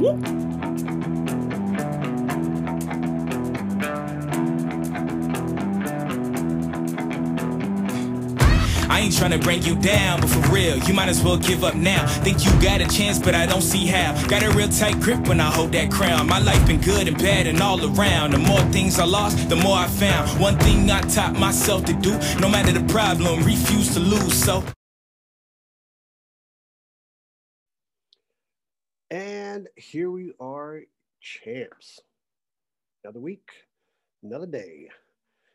I ain't trying to bring you down, but for real, you might as well give up now. Think you got a chance, but I don't see how. Got a real tight grip when I hold that crown. My life been good and bad and all around. The more things I lost, the more I found. One thing I taught myself to do, no matter the problem, refuse to lose. So. And here we are, champs. Another week, another day.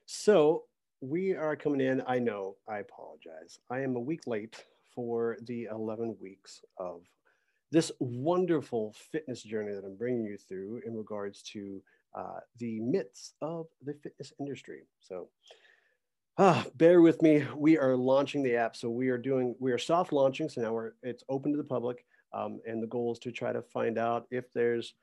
So we are coming in. I know, I apologize. I am a week late for the 11 weeks of this wonderful fitness journey that I'm bringing you through in regards to uh, the myths of the fitness industry. So, ah, bear with me. We are launching the app, so we are doing we are soft launching. So now we're it's open to the public, um, and the goal is to try to find out if there's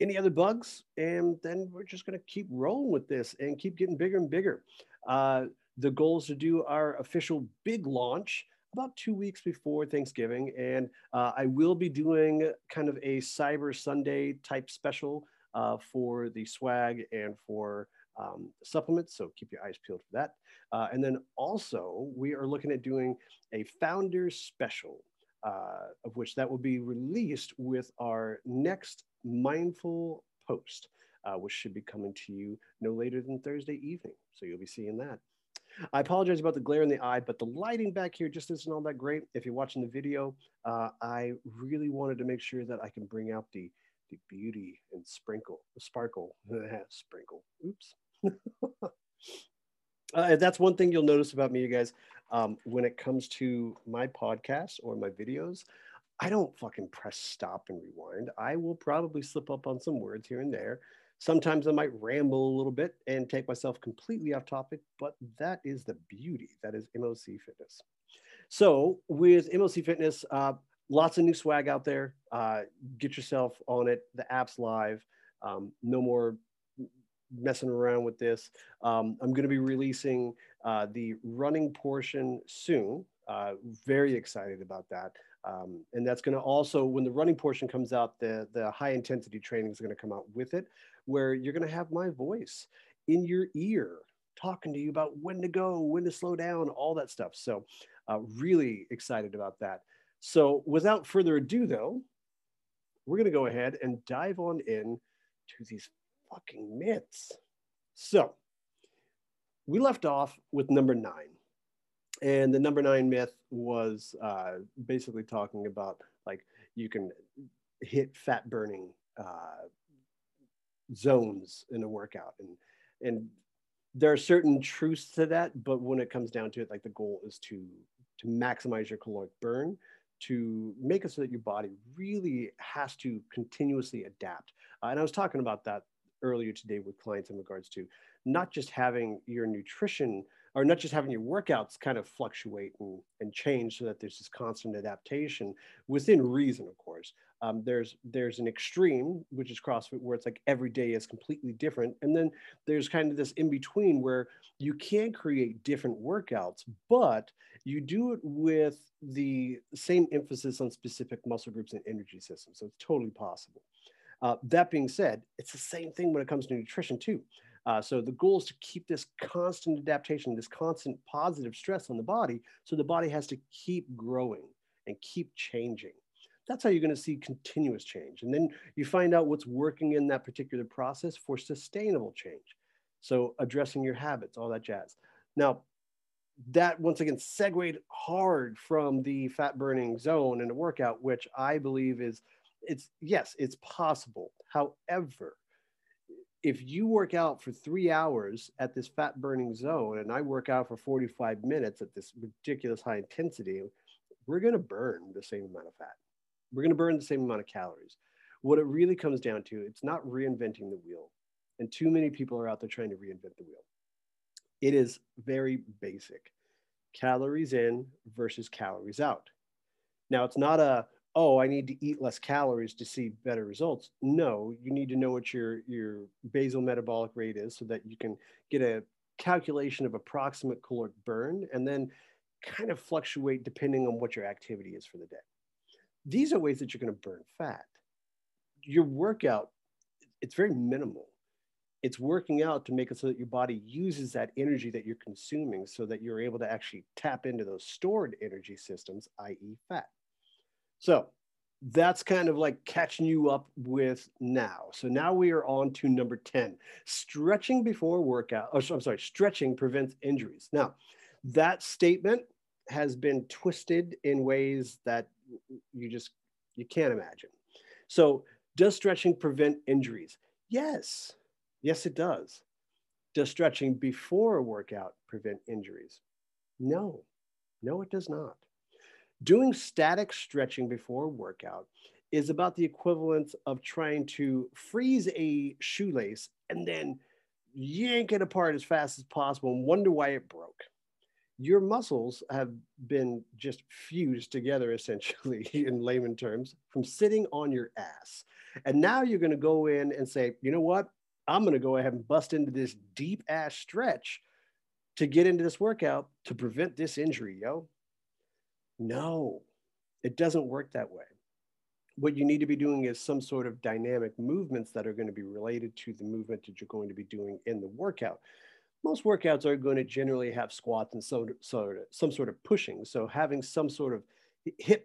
any other bugs, and then we're just going to keep rolling with this and keep getting bigger and bigger. Uh, the goal is to do our official big launch about two weeks before Thanksgiving. And uh, I will be doing kind of a Cyber Sunday type special uh, for the swag and for um, supplements. So keep your eyes peeled for that. Uh, and then also, we are looking at doing a founders special, uh, of which that will be released with our next mindful post uh, which should be coming to you no later than Thursday evening. So you'll be seeing that. I apologize about the glare in the eye, but the lighting back here just isn't all that great. If you're watching the video, uh, I really wanted to make sure that I can bring out the, the beauty and sprinkle, the sparkle, sprinkle, oops. uh, that's one thing you'll notice about me, you guys. Um, when it comes to my podcasts or my videos, I don't fucking press stop and rewind. I will probably slip up on some words here and there. Sometimes I might ramble a little bit and take myself completely off topic, but that is the beauty. That is MOC Fitness. So with MOC Fitness, uh, lots of new swag out there. Uh, get yourself on it. The app's live. Um, no more messing around with this. Um, I'm going to be releasing uh, the running portion soon. Uh, very excited about that. Um, and that's going to also, when the running portion comes out, the, the high intensity training is going to come out with it, where you're going to have my voice in your ear talking to you about when to go, when to slow down, all that stuff. So, uh, really excited about that. So, without further ado, though, we're going to go ahead and dive on in to these fucking myths. So, we left off with number nine. And the number nine myth was uh, basically talking about like you can hit fat burning uh, zones in a workout. And and there are certain truths to that but when it comes down to it like the goal is to to maximize your caloric burn to make it so that your body really has to continuously adapt. Uh, and i was talking about that earlier today with clients in regards to not just having your nutrition or not just having your workouts kind of fluctuate and, and change so that there's this constant adaptation within reason, of course. Um, there's there's an extreme, which is CrossFit, where it's like every day is completely different. And then there's kind of this in between where you can create different workouts, but you do it with the same emphasis on specific muscle groups and energy systems. So it's totally possible. Uh, that being said, it's the same thing when it comes to nutrition too. Uh, so the goal is to keep this constant adaptation, this constant positive stress on the body. So the body has to keep growing and keep changing. That's how you're going to see continuous change. And then you find out what's working in that particular process for sustainable change. So addressing your habits, all that jazz. Now, that once again segued hard from the fat burning zone in a workout, which I believe is it's yes, it's possible. However, if you work out for three hours at this fat burning zone and I work out for 45 minutes at this ridiculous high intensity, we're going to burn the same amount of fat. We're going to burn the same amount of calories. What it really comes down to, it's not reinventing the wheel. And too many people are out there trying to reinvent the wheel. It is very basic calories in versus calories out. Now, it's not a, oh, I need to eat less calories to see better results. No, you need to know what your, your basal metabolic rate is so that you can get a calculation of approximate caloric burn and then kind of fluctuate depending on what your activity is for the day. These are ways that you're going to burn fat. your workout, it's very minimal. It's working out to make it so that your body uses that energy that you're consuming so that you're able to actually tap into those stored energy systems, i.e., fat. So that's kind of like catching you up with now. So now we are on to number 10 stretching before workout. I'm sorry, stretching prevents injuries. Now, that statement has been twisted in ways that you just you can't imagine. So, does stretching prevent injuries? Yes. Yes, it does. Does stretching before a workout prevent injuries? No. No, it does not. Doing static stretching before a workout is about the equivalent of trying to freeze a shoelace and then yank it apart as fast as possible and wonder why it broke. Your muscles have been just fused together, essentially, in layman terms, from sitting on your ass. And now you're going to go in and say, you know what? I'm going to go ahead and bust into this deep ass stretch to get into this workout to prevent this injury, yo. No, it doesn't work that way. What you need to be doing is some sort of dynamic movements that are going to be related to the movement that you're going to be doing in the workout. Most workouts are going to generally have squats and so, so some sort of pushing. So having some sort of hip,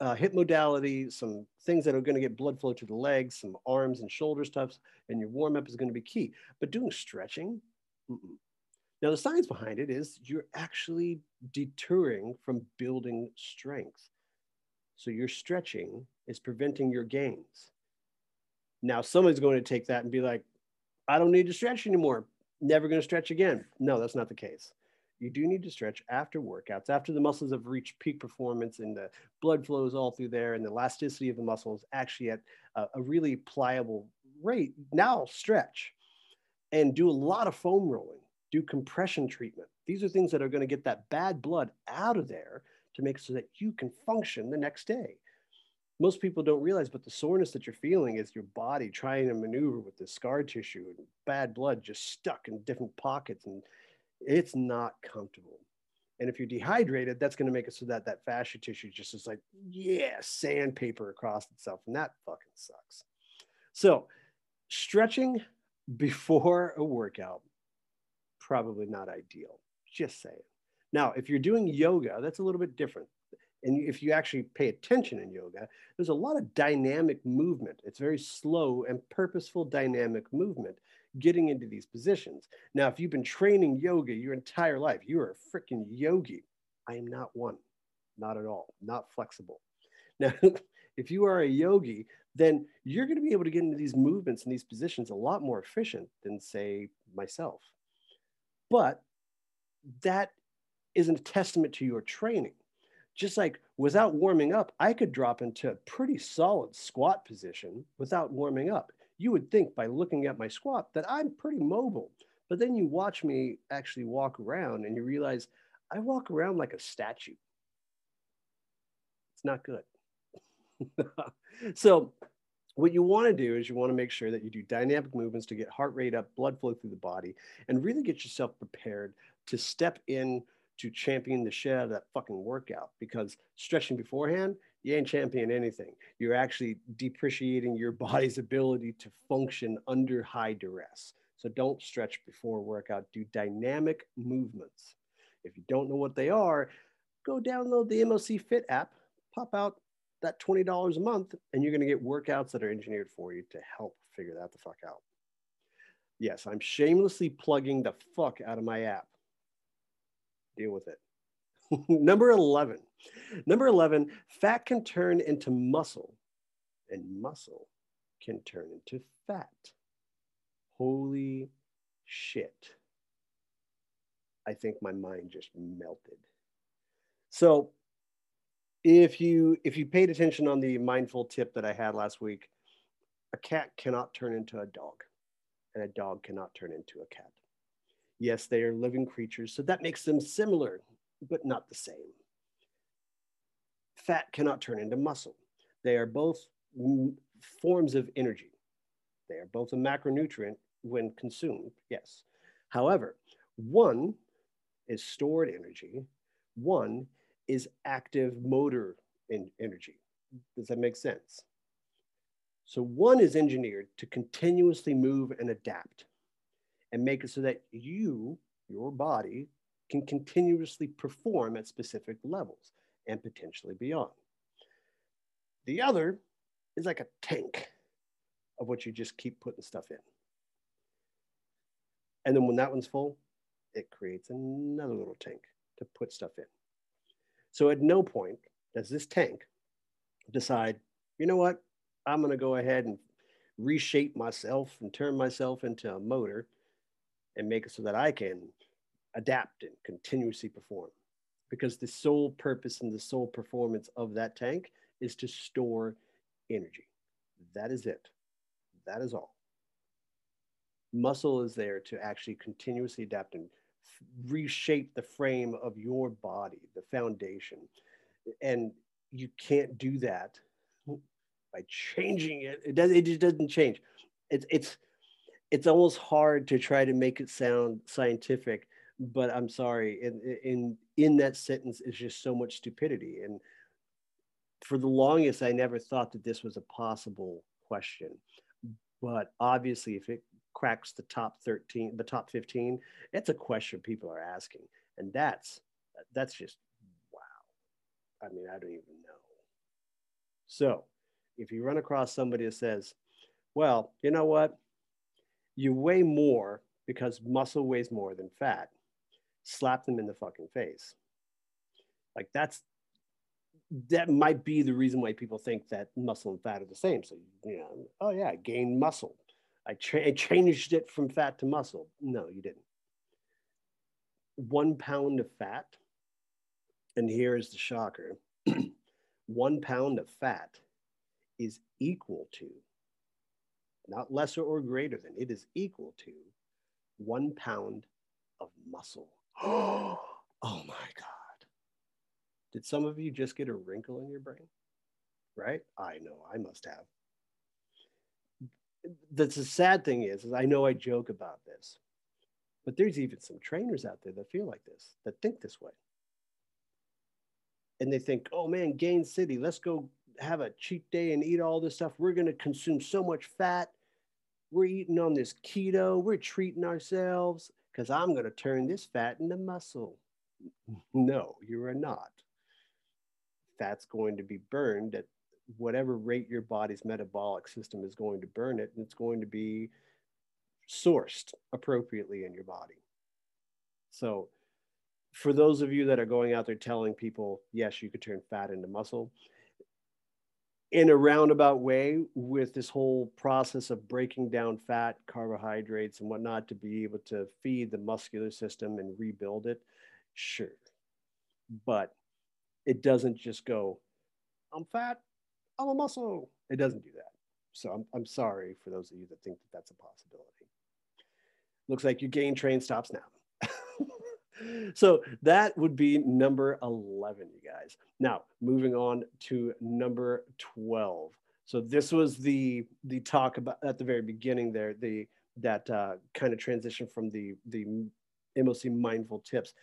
uh, hip modality, some things that are going to get blood flow to the legs, some arms and shoulder stuffs, and your warm up is going to be key. But doing stretching, mm -mm. Now, the science behind it is you're actually deterring from building strength. So your stretching is preventing your gains. Now, somebody's going to take that and be like, I don't need to stretch anymore. Never going to stretch again. No, that's not the case. You do need to stretch after workouts, after the muscles have reached peak performance and the blood flows all through there and the elasticity of the muscles actually at a, a really pliable rate. Now, stretch and do a lot of foam rolling do compression treatment. These are things that are going to get that bad blood out of there to make so that you can function the next day. Most people don't realize, but the soreness that you're feeling is your body trying to maneuver with the scar tissue and bad blood just stuck in different pockets, and it's not comfortable. And if you're dehydrated, that's going to make it so that that fascia tissue just is like, yeah, sandpaper across itself, and that fucking sucks. So, stretching before a workout probably not ideal. Just saying. Now, if you're doing yoga, that's a little bit different. And if you actually pay attention in yoga, there's a lot of dynamic movement. It's very slow and purposeful dynamic movement getting into these positions. Now, if you've been training yoga your entire life, you are a freaking yogi. I am not one, not at all, not flexible. Now, if you are a yogi, then you're going to be able to get into these movements and these positions a lot more efficient than, say, myself. But that isn't a testament to your training. Just like without warming up, I could drop into a pretty solid squat position without warming up. You would think by looking at my squat that I'm pretty mobile. But then you watch me actually walk around and you realize I walk around like a statue. It's not good. so what you want to do is you want to make sure that you do dynamic movements to get heart rate up, blood flow through the body, and really get yourself prepared to step in to champion the shit out of that fucking workout. Because stretching beforehand, you ain't championing anything. You're actually depreciating your body's ability to function under high duress. So don't stretch before workout. Do dynamic movements. If you don't know what they are, go download the MOC Fit app, pop out that $20 a month and you're going to get workouts that are engineered for you to help figure that the fuck out. Yes, I'm shamelessly plugging the fuck out of my app. Deal with it. Number 11. Number 11, fat can turn into muscle and muscle can turn into fat. Holy shit. I think my mind just melted. So if you if you paid attention on the mindful tip that I had last week, a cat cannot turn into a dog, and a dog cannot turn into a cat. Yes, they are living creatures, so that makes them similar, but not the same. Fat cannot turn into muscle. They are both forms of energy. They are both a macronutrient when consumed, yes. However, one is stored energy, one is active motor in energy. Does that make sense? So one is engineered to continuously move and adapt and make it so that you, your body, can continuously perform at specific levels and potentially beyond. The other is like a tank of what you just keep putting stuff in. And then when that one's full, it creates another little tank to put stuff in. So at no point does this tank decide, you know what, I'm going to go ahead and reshape myself and turn myself into a motor and make it so that I can adapt and continuously perform. Because the sole purpose and the sole performance of that tank is to store energy. That is it. That is all. Muscle is there to actually continuously adapt and reshape the frame of your body, the foundation. And you can't do that by changing it. It does. It just doesn't change. It's it's it's almost hard to try to make it sound scientific, but I'm sorry. In in in that sentence is just so much stupidity. And for the longest, I never thought that this was a possible question. But obviously, if it cracks the top 13, the top 15, it's a question people are asking. And that's that's just wow. I mean, I don't even know. So if you run across somebody that says, well, you know what? You weigh more because muscle weighs more than fat, slap them in the fucking face. Like that's that might be the reason why people think that muscle and fat are the same. So, you know, oh yeah, gain muscle. I, tra- I changed it from fat to muscle. No, you didn't. One pound of fat, and here is the shocker one pound of fat is equal to, not lesser or greater than, it is equal to one pound of muscle. oh my God. Did some of you just get a wrinkle in your brain? Right? I know, I must have. That's the sad thing is, is I know I joke about this, but there's even some trainers out there that feel like this, that think this way. And they think, oh man, Gain City, let's go have a cheat day and eat all this stuff. We're going to consume so much fat. We're eating on this keto. We're treating ourselves because I'm going to turn this fat into muscle. No, you are not. Fat's going to be burned at whatever rate your body's metabolic system is going to burn it, and it's going to be sourced appropriately in your body. So, for those of you that are going out there telling people, yes, you could turn fat into muscle, in a roundabout way with this whole process of breaking down fat, carbohydrates, and whatnot to be able to feed the muscular system and rebuild it, sure. But it doesn't just go, I'm fat, I'm a muscle. It doesn't do that. So I'm, I'm sorry for those of you that think that that's a possibility. Looks like your gain train stops now. so that would be number 11, you guys. Now, moving on to number 12. So this was the the talk about at the very beginning there, the that uh, kind of transition from the the MOC mindful tips,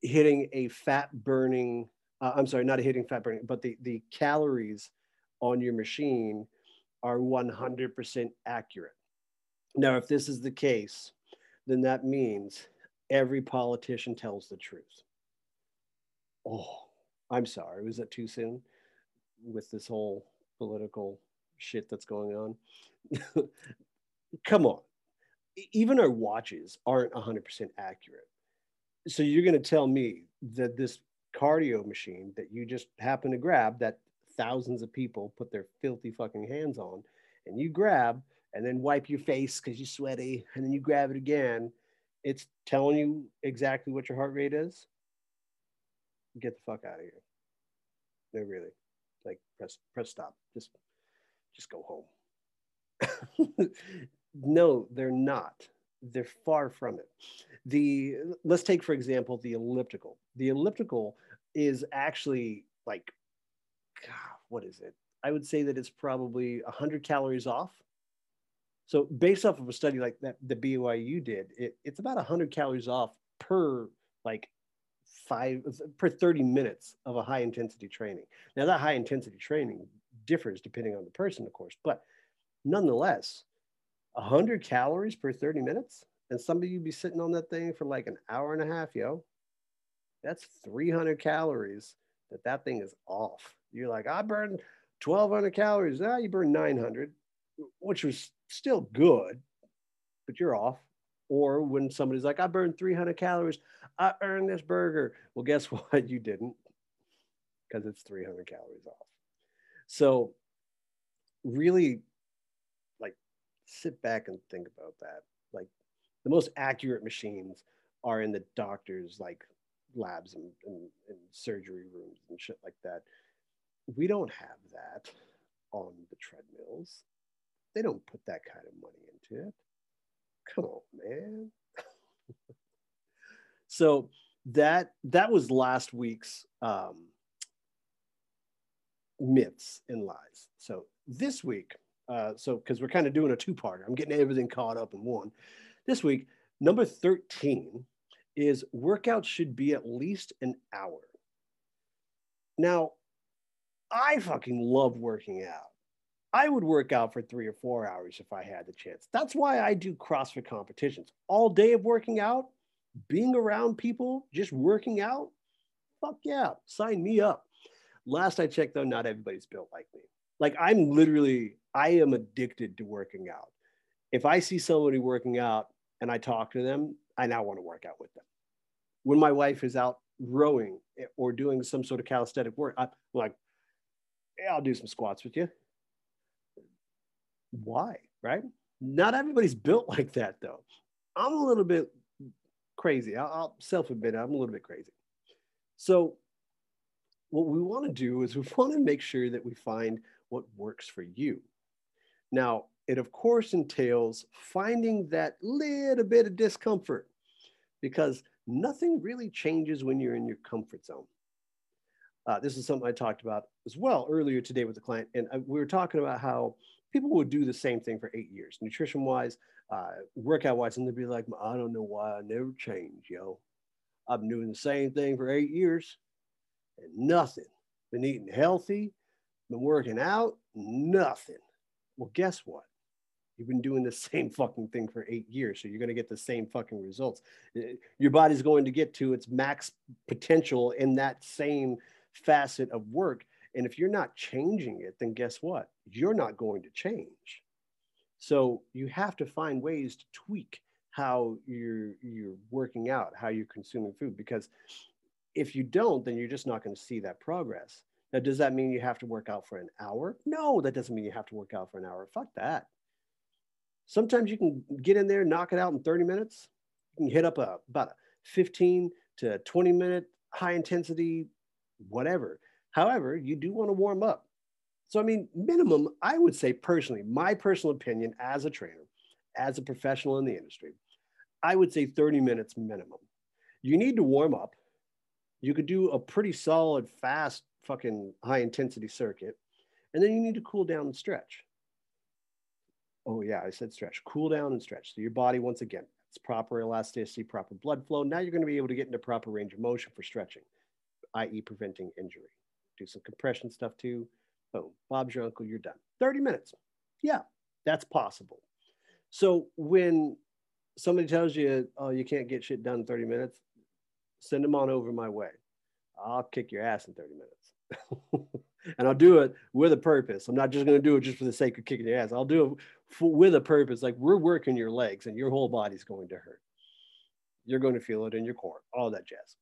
hitting a fat burning. Uh, I'm sorry, not a hitting fat burning, but the the calories on your machine are 100% accurate. Now, if this is the case, then that means every politician tells the truth. Oh, I'm sorry. Was that too soon with this whole political shit that's going on? Come on. Even our watches aren't 100% accurate. So you're going to tell me that this cardio machine that you just happen to grab that thousands of people put their filthy fucking hands on and you grab and then wipe your face because you're sweaty and then you grab it again it's telling you exactly what your heart rate is, get the fuck out of here. No, really. Like press press stop. Just just go home. no, they're not. They're far from it. The let's take for example the elliptical. The elliptical is actually like God, what is it? I would say that it's probably 100 calories off so based off of a study like that, the BYU did, it, it's about 100 calories off per like five per 30 minutes of a high intensity training. Now that high intensity training differs depending on the person, of course. But nonetheless, 100 calories per 30 minutes, and somebody you be sitting on that thing for like an hour and a half, yo. That's 300 calories that that thing is off. You're like, I burned 1,200 calories. Now you burn 900, which was still good, but you're off. Or when somebody's like, I burned 300 calories, I earned this burger. Well, guess what? You didn't because it's 300 calories off. So, really, sit back and think about that. Like, the most accurate machines are in the doctor's like labs and, and, and surgery rooms and shit like that. We don't have that on the treadmills. They don't put that kind of money into it. Come on, man. so that that was last week's um, myths and lies. So this week, uh, so because we're kind of doing a two-parter, I'm getting everything caught up in one. This week, number 13 is workouts should be at least an hour. Now, I fucking love working out. I would work out for three or four hours if I had the chance. That's why I do CrossFit competitions. All day of working out, being around people, just working out. Fuck yeah, sign me up. Last I checked, though, not everybody's built like me. Like I'm literally, I am addicted to working out. If I see somebody working out and I talk to them, I now want to work out with them. When my wife is out rowing or doing some sort of calisthenic work, I'm like, I'll do some squats with you. Why? Right? Not everybody's built like that, though. I'm a little bit crazy. I'll self admit I'm a little bit crazy. So, what we want to do is we want to make sure that we find what works for you. Now, it of course entails finding that little bit of discomfort because nothing really changes when you're in your comfort zone. Uh, this is something I talked about as well earlier today with the client. And I, we were talking about how people would do the same thing for eight years, nutrition wise, uh, workout wise, and they'd be like, I don't know why I never change, yo. I've been doing the same thing for eight years and nothing. Been eating healthy, been working out, nothing. Well, guess what? You've been doing the same fucking thing for eight years, so you're going to get the same fucking results. Uh, your body's going to get to its max potential in that same facet of work. And if you're not changing it, then guess what? You're not going to change. So you have to find ways to tweak how you're you're working out, how you're consuming food, because if you don't, then you're just not going to see that progress. Now, does that mean you have to work out for an hour? No, that doesn't mean you have to work out for an hour. Fuck that. Sometimes you can get in there, knock it out in 30 minutes. You can hit up a about a 15 to 20 minute high intensity, whatever. However, you do want to warm up. So, I mean, minimum, I would say personally, my personal opinion as a trainer, as a professional in the industry, I would say 30 minutes minimum. You need to warm up. You could do a pretty solid, fast, fucking high intensity circuit. And then you need to cool down and stretch. Oh, yeah, I said stretch. Cool down and stretch. So your body, once again, it's proper elasticity, proper blood flow. Now you're going to be able to get into proper range of motion for stretching, i.e., preventing injury. Do some compression stuff too Boom, Bob's your uncle, you're done. 30 minutes. Yeah, that's possible. So when somebody tells you, oh, you can't get shit done in 30 minutes, send them on over my way. I'll kick your ass in 30 minutes. and I'll do it with a purpose. I'm not just going to do it just for the sake of kicking your ass. I'll do it with a purpose. Like we're working your legs and your whole body's going to hurt. You're going to feel it in your core, all that jazz.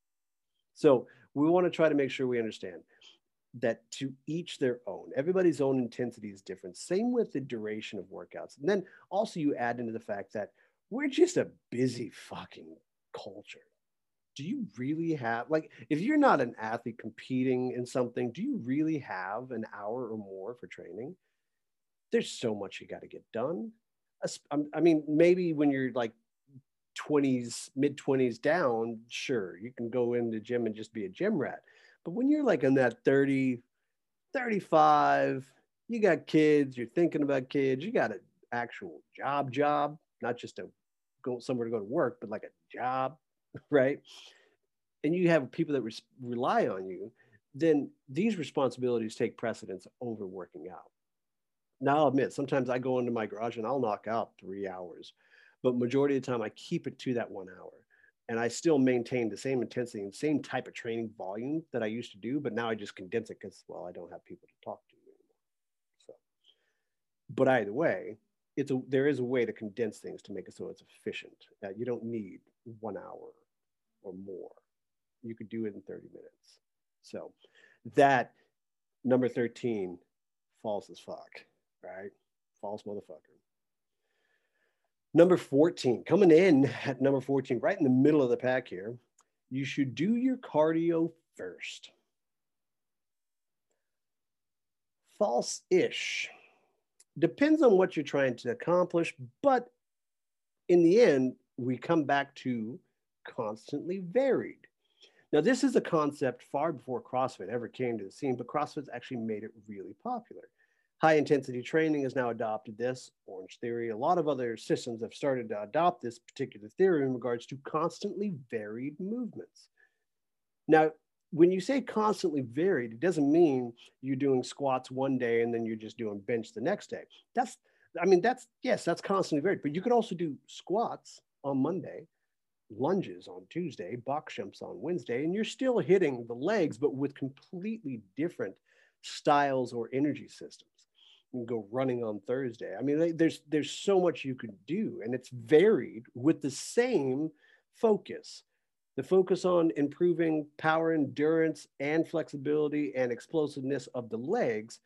So we want to try to make sure we understand that to each their own. Everybody's own intensity is different. Same with the duration of workouts. And then also you add into the fact that we're just a busy fucking culture. Do you really have like if you're not an athlete competing in something, do you really have an hour or more for training? There's so much you got to get done. Um, I mean, maybe when you're like 20s, mid 20s down, sure, you can go in the gym and just be a gym rat but when you're like in that 30, 35, you got kids, you're thinking about kids, you got an actual job, job, not just a go somewhere to go to work, but like a job, right? And you have people that re- rely on you, then these responsibilities take precedence over working out. Now, I'll admit, sometimes I go into my garage and I'll knock out three hours, but majority of the time I keep it to that one hour. And I still maintain the same intensity and same type of training volume that I used to do, but now I just condense it because, well, I don't have people to talk to anymore. So, but either way, it's a, there is a way to condense things to make it so it's efficient. Uh, you don't need one hour or more. You could do it in 30 minutes. So that number 13, false as fuck, right? False motherfucker. Number 14, coming in at number 14, right in the middle of the pack here, you should do your cardio first. False ish. Depends on what you're trying to accomplish, but in the end, we come back to constantly varied. Now, this is a concept far before CrossFit ever came to the scene, but CrossFit's actually made it really popular. High intensity training has now adopted this, Orange Theory. A lot of other systems have started to adopt this particular theory in regards to constantly varied movements. Now, when you say constantly varied, it doesn't mean you're doing squats one day and then you're just doing bench the next day. That's, I mean, that's, yes, that's constantly varied, but you could also do squats on Monday lunges on Tuesday, box jumps on Wednesday, and you're still hitting the legs, but with completely different styles or energy systems. You can go running on Thursday. I mean, there's there's so much you can do, and it's varied with the same focus. The focus on improving power, endurance, and flexibility and explosiveness of the legs,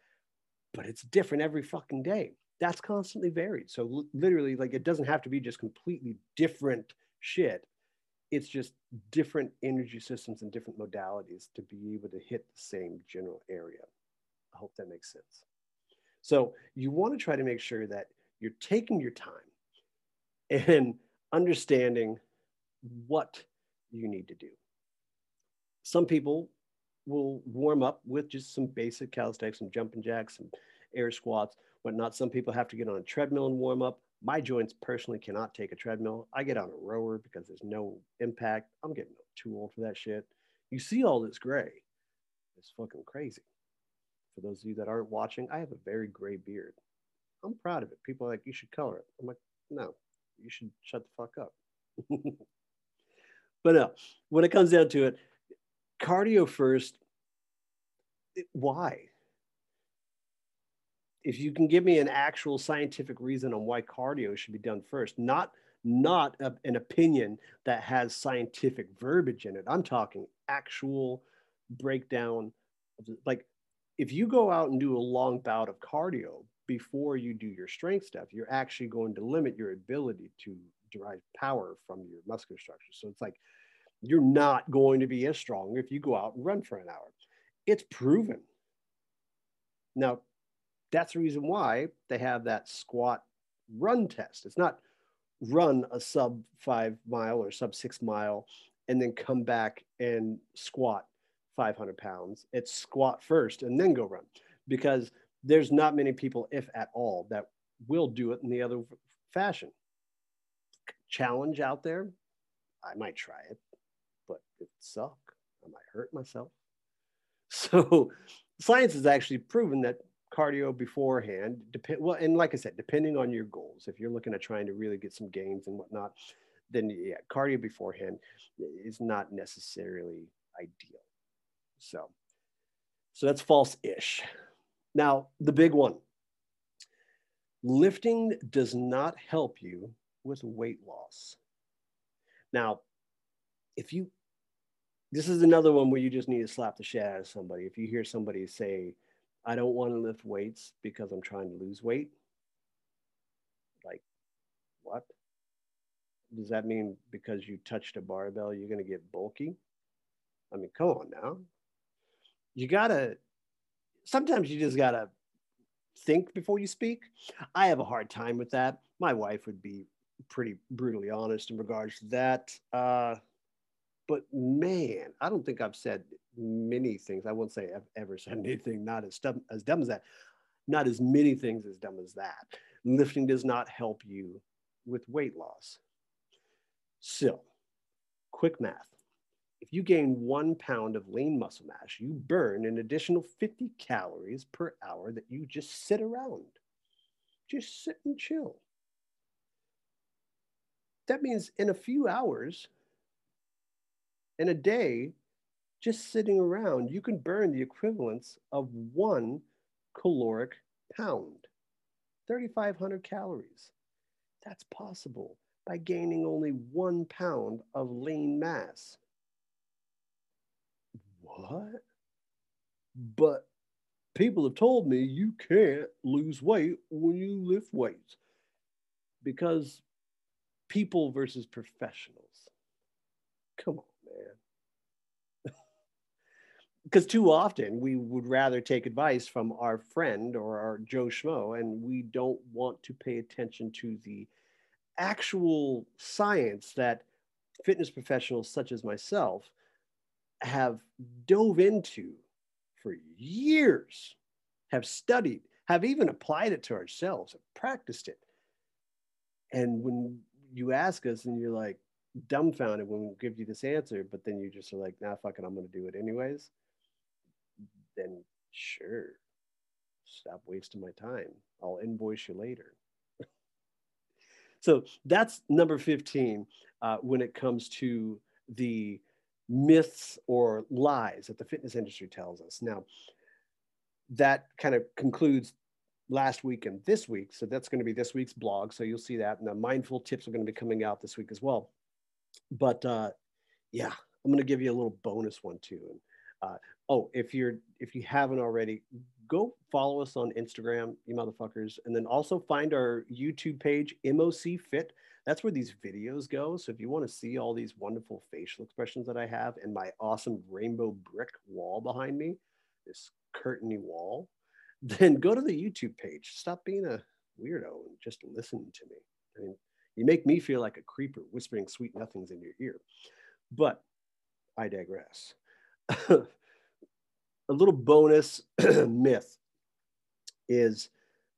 but it's different every fucking day. That's constantly varied. So literally, like it doesn't have to be just completely different shit it's just different energy systems and different modalities to be able to hit the same general area. I hope that makes sense. So you want to try to make sure that you're taking your time and understanding what you need to do. Some people will warm up with just some basic calisthenics, some jumping jacks, some air squats, whatnot. Some people have to get on a treadmill and warm up. My joints personally cannot take a treadmill. I get on a rower because there's no impact. I'm getting too old for that shit. You see all this gray. It's fucking crazy. For those of you that aren't watching, I have a very gray beard. I'm proud of it. People are like, you should color it. I'm like, no, you should shut the fuck up. but no, when it comes down to it, cardio first, why? If you can give me an actual scientific reason on why cardio should be done first, not not a, an opinion that has scientific verbiage in it. I'm talking actual breakdown. Like if you go out and do a long bout of cardio before you do your strength stuff, you're actually going to limit your ability to derive power from your muscular structure. So it's like you're not going to be as strong if you go out and run for an hour. It's proven. Now, that's the reason why they have that squat run test. It's not run a sub five mile or sub six mile and then come back and squat 500 pounds. It's squat first and then go run because there's not many people, if at all, that will do it in the other fashion. Challenge out there, I might try it, but it suck. I might hurt myself. So science has actually proven that cardio beforehand. Depend well, and like I said, depending on your goals, if you're looking at trying to really get some gains and whatnot, then yeah, cardio beforehand is not necessarily ideal. So, so that's false-ish. Now, the big one. Lifting does not help you with weight loss. Now, if you, this is another one where you just need to slap the shit out of somebody. If you hear somebody say, I don't want to lift weights because I'm trying to lose weight. Like, what? Does that mean because you touched a barbell, you're going to get bulky? I mean, come on now. You got to, sometimes you just got to think before you speak. I have a hard time with that. My wife would be pretty brutally honest in regards to that. Uh, but man, I don't think I've said many things. I won't say I've ever said anything not as dumb as dumb as that. Not as many things as dumb as that. Lifting does not help you with weight loss. So, quick math. if you gain one pound of lean muscle mass, you burn an additional 50 calories per hour that you just sit around. Just sit and chill. That means in a few hours, in a day, just sitting around, you can burn the equivalence of one caloric pound, 3,500 calories. That's possible by gaining only one pound of lean mass. What? But people have told me you can't lose weight when you lift weights because people versus professionals. Come on. Because too often we would rather take advice from our friend or our Joe Schmo, and we don't want to pay attention to the actual science that fitness professionals such as myself have dove into for years, have studied, have even applied it to ourselves, have practiced it. And when you ask us and you're like dumbfounded when we give you this answer, but then you just are like, nah, fuck it, I'm going to do it anyways, then sure, stop wasting my time. I'll invoice you later. so that's number 15 uh, when it comes to the myths or lies that the fitness industry tells us. Now, that kind of concludes last week and this week. So that's going to be this week's blog. So you'll see that. And the mindful tips are going to be coming out this week as well. But uh, yeah, I'm going to give you a little bonus one too. And uh, oh, if you're if you haven't already, go follow us on Instagram, you motherfuckers, and then also find our YouTube page, MOC Fit. That's where these videos go. So if you want to see all these wonderful facial expressions that I have and my awesome rainbow brick wall behind me, this curtainy wall, then go to the YouTube page. Stop being a weirdo and just listen to me. I mean, you make me feel like a creeper whispering sweet nothings in your ear. But I digress. A little bonus myth is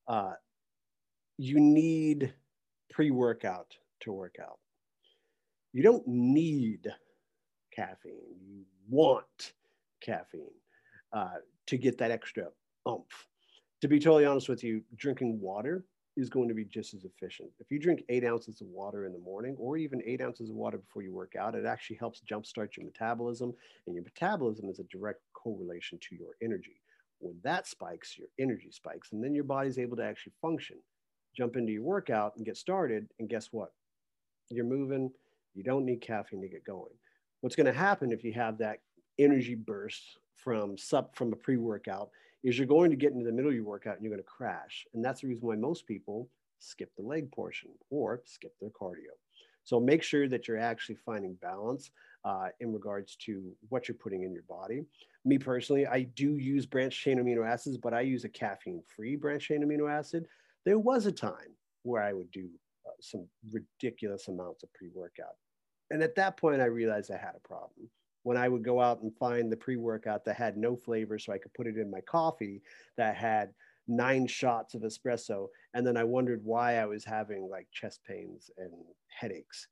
uh, you need pre workout to work out. You don't need caffeine, you want caffeine uh, to get that extra oomph. To be totally honest with you, drinking water is going to be just as efficient. If you drink eight ounces of water in the morning or even eight ounces of water before you work out, it actually helps jumpstart your metabolism. And your metabolism is a direct correlation to your energy. When that spikes, your energy spikes, and then your body's able to actually function jump into your workout and get started. And guess what? You're moving. You don't need caffeine to get going. What's going to happen if you have that energy burst from sup from a pre-workout is you're going to get into the middle of your workout and you're going to crash. And that's the reason why most people skip the leg portion or skip their cardio. So make sure that you're actually finding balance uh, in regards to what you're putting in your body. Me personally, I do use branched chain amino acids, but I use a caffeine free branched chain amino acid there was a time where I would do uh, some ridiculous amounts of pre workout. And at that point, I realized I had a problem. When I would go out and find the pre workout that had no flavor, so I could put it in my coffee that had nine shots of espresso. And then I wondered why I was having like chest pains and headaches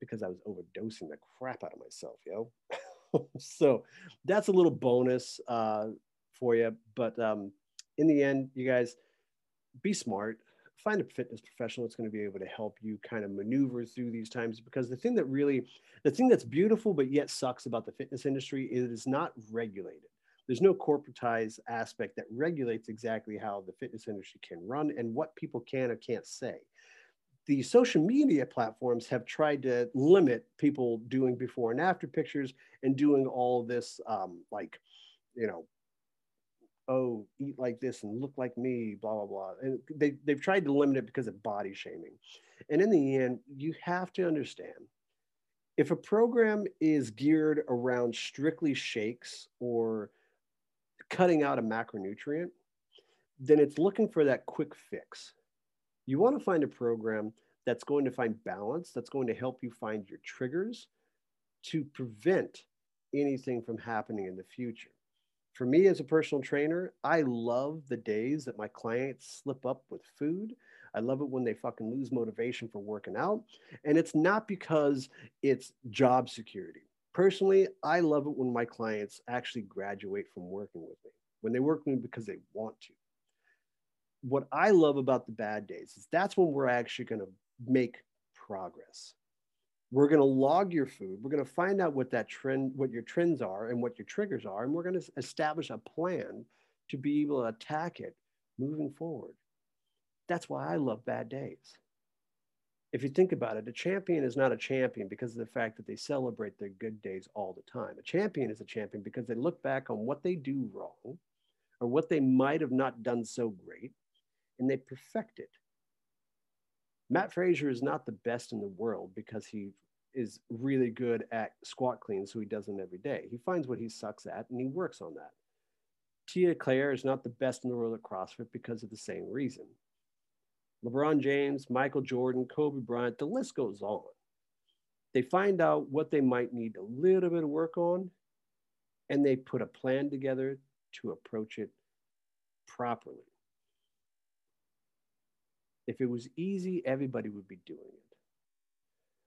because I was overdosing the crap out of myself, yo. so that's a little bonus uh, for you. But um, in the end, you guys, be smart find a fitness professional that's going to be able to help you kind of maneuver through these times because the thing that really the thing that's beautiful but yet sucks about the fitness industry is it is not regulated. There's no corporatized aspect that regulates exactly how the fitness industry can run and what people can or can't say. The social media platforms have tried to limit people doing before and after pictures and doing all this um, like you know oh, eat like this and look like me, blah, blah, blah. And they, they've tried to limit it because of body shaming. And in the end, you have to understand if a program is geared around strictly shakes or cutting out a macronutrient, then it's looking for that quick fix. You want to find a program that's going to find balance, that's going to help you find your triggers to prevent anything from happening in the future for me as a personal trainer, I love the days that my clients slip up with food. I love it when they fucking lose motivation for working out. And it's not because it's job security. Personally, I love it when my clients actually graduate from working with me, when they work with me because they want to. What I love about the bad days is that's when we're actually going to make progress. We're going to log your food. We're going to find out what that trend, what your trends are and what your triggers are. And we're going to establish a plan to be able to attack it moving forward. That's why I love bad days if you think about it, a champion is not a champion because of the fact that they celebrate their good days all the time. A champion is a champion because they look back on what they do wrong or what they might have not done so great and they perfect it. Mat Fraser is not the best in the world because he is really good at squat cleans, so he does them every day. He finds what he sucks at and he works on that. Tia-Clair is not the best in the world at CrossFit because of the same reason. LeBron James, Michael Jordan, Kobe Bryant, the list goes on. They find out what they might need a little bit of work on, and they put a plan together to approach it properly. If it was easy, everybody would be doing it.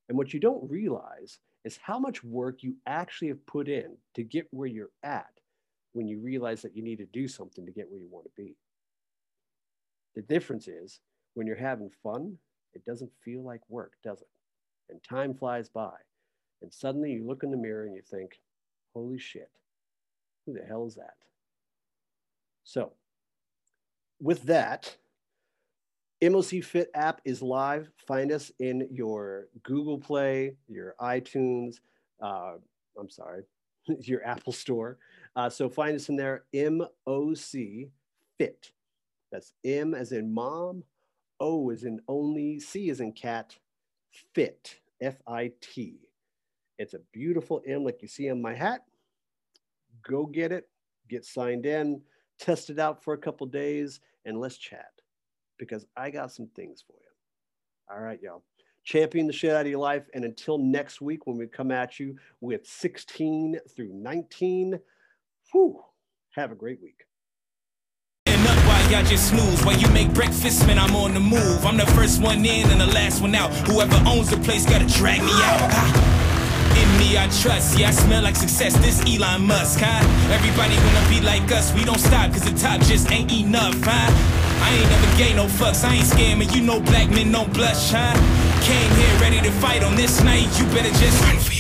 And what you don't realize is how much work you actually have put in to get where you're at when you realize that you need to do something to get where you want to be. The difference is when you're having fun, it doesn't feel like work, does it? And time flies by. And suddenly you look in the mirror and you think, holy shit, who the hell is that? So, with that, MOC Fit app is live. Find us in your Google Play, your iTunes, uh, I'm sorry, your Apple Store. Uh, so find us in there, MOC Fit. That's M as in mom, O is in only, C is in cat, fit, F I T. It's a beautiful M like you see on my hat. Go get it, get signed in, test it out for a couple days, and let's chat because I got some things for you. All right, y'all. Champion the shit out of your life. And until next week, when we come at you with 16 through 19, whew, have a great week y'all just snooze. While you make breakfast, man, I'm on the move. I'm the first one in and the last one out. Whoever owns the place gotta drag me out. Ah. In me, I trust. Yeah, I smell like success. This Elon Musk, huh? Everybody wanna be like us. We don't stop, cause the top just ain't enough, huh? I ain't never gay no fucks. I ain't scamming. You know black men don't blush, huh? Came here ready to fight on this night. You better just run for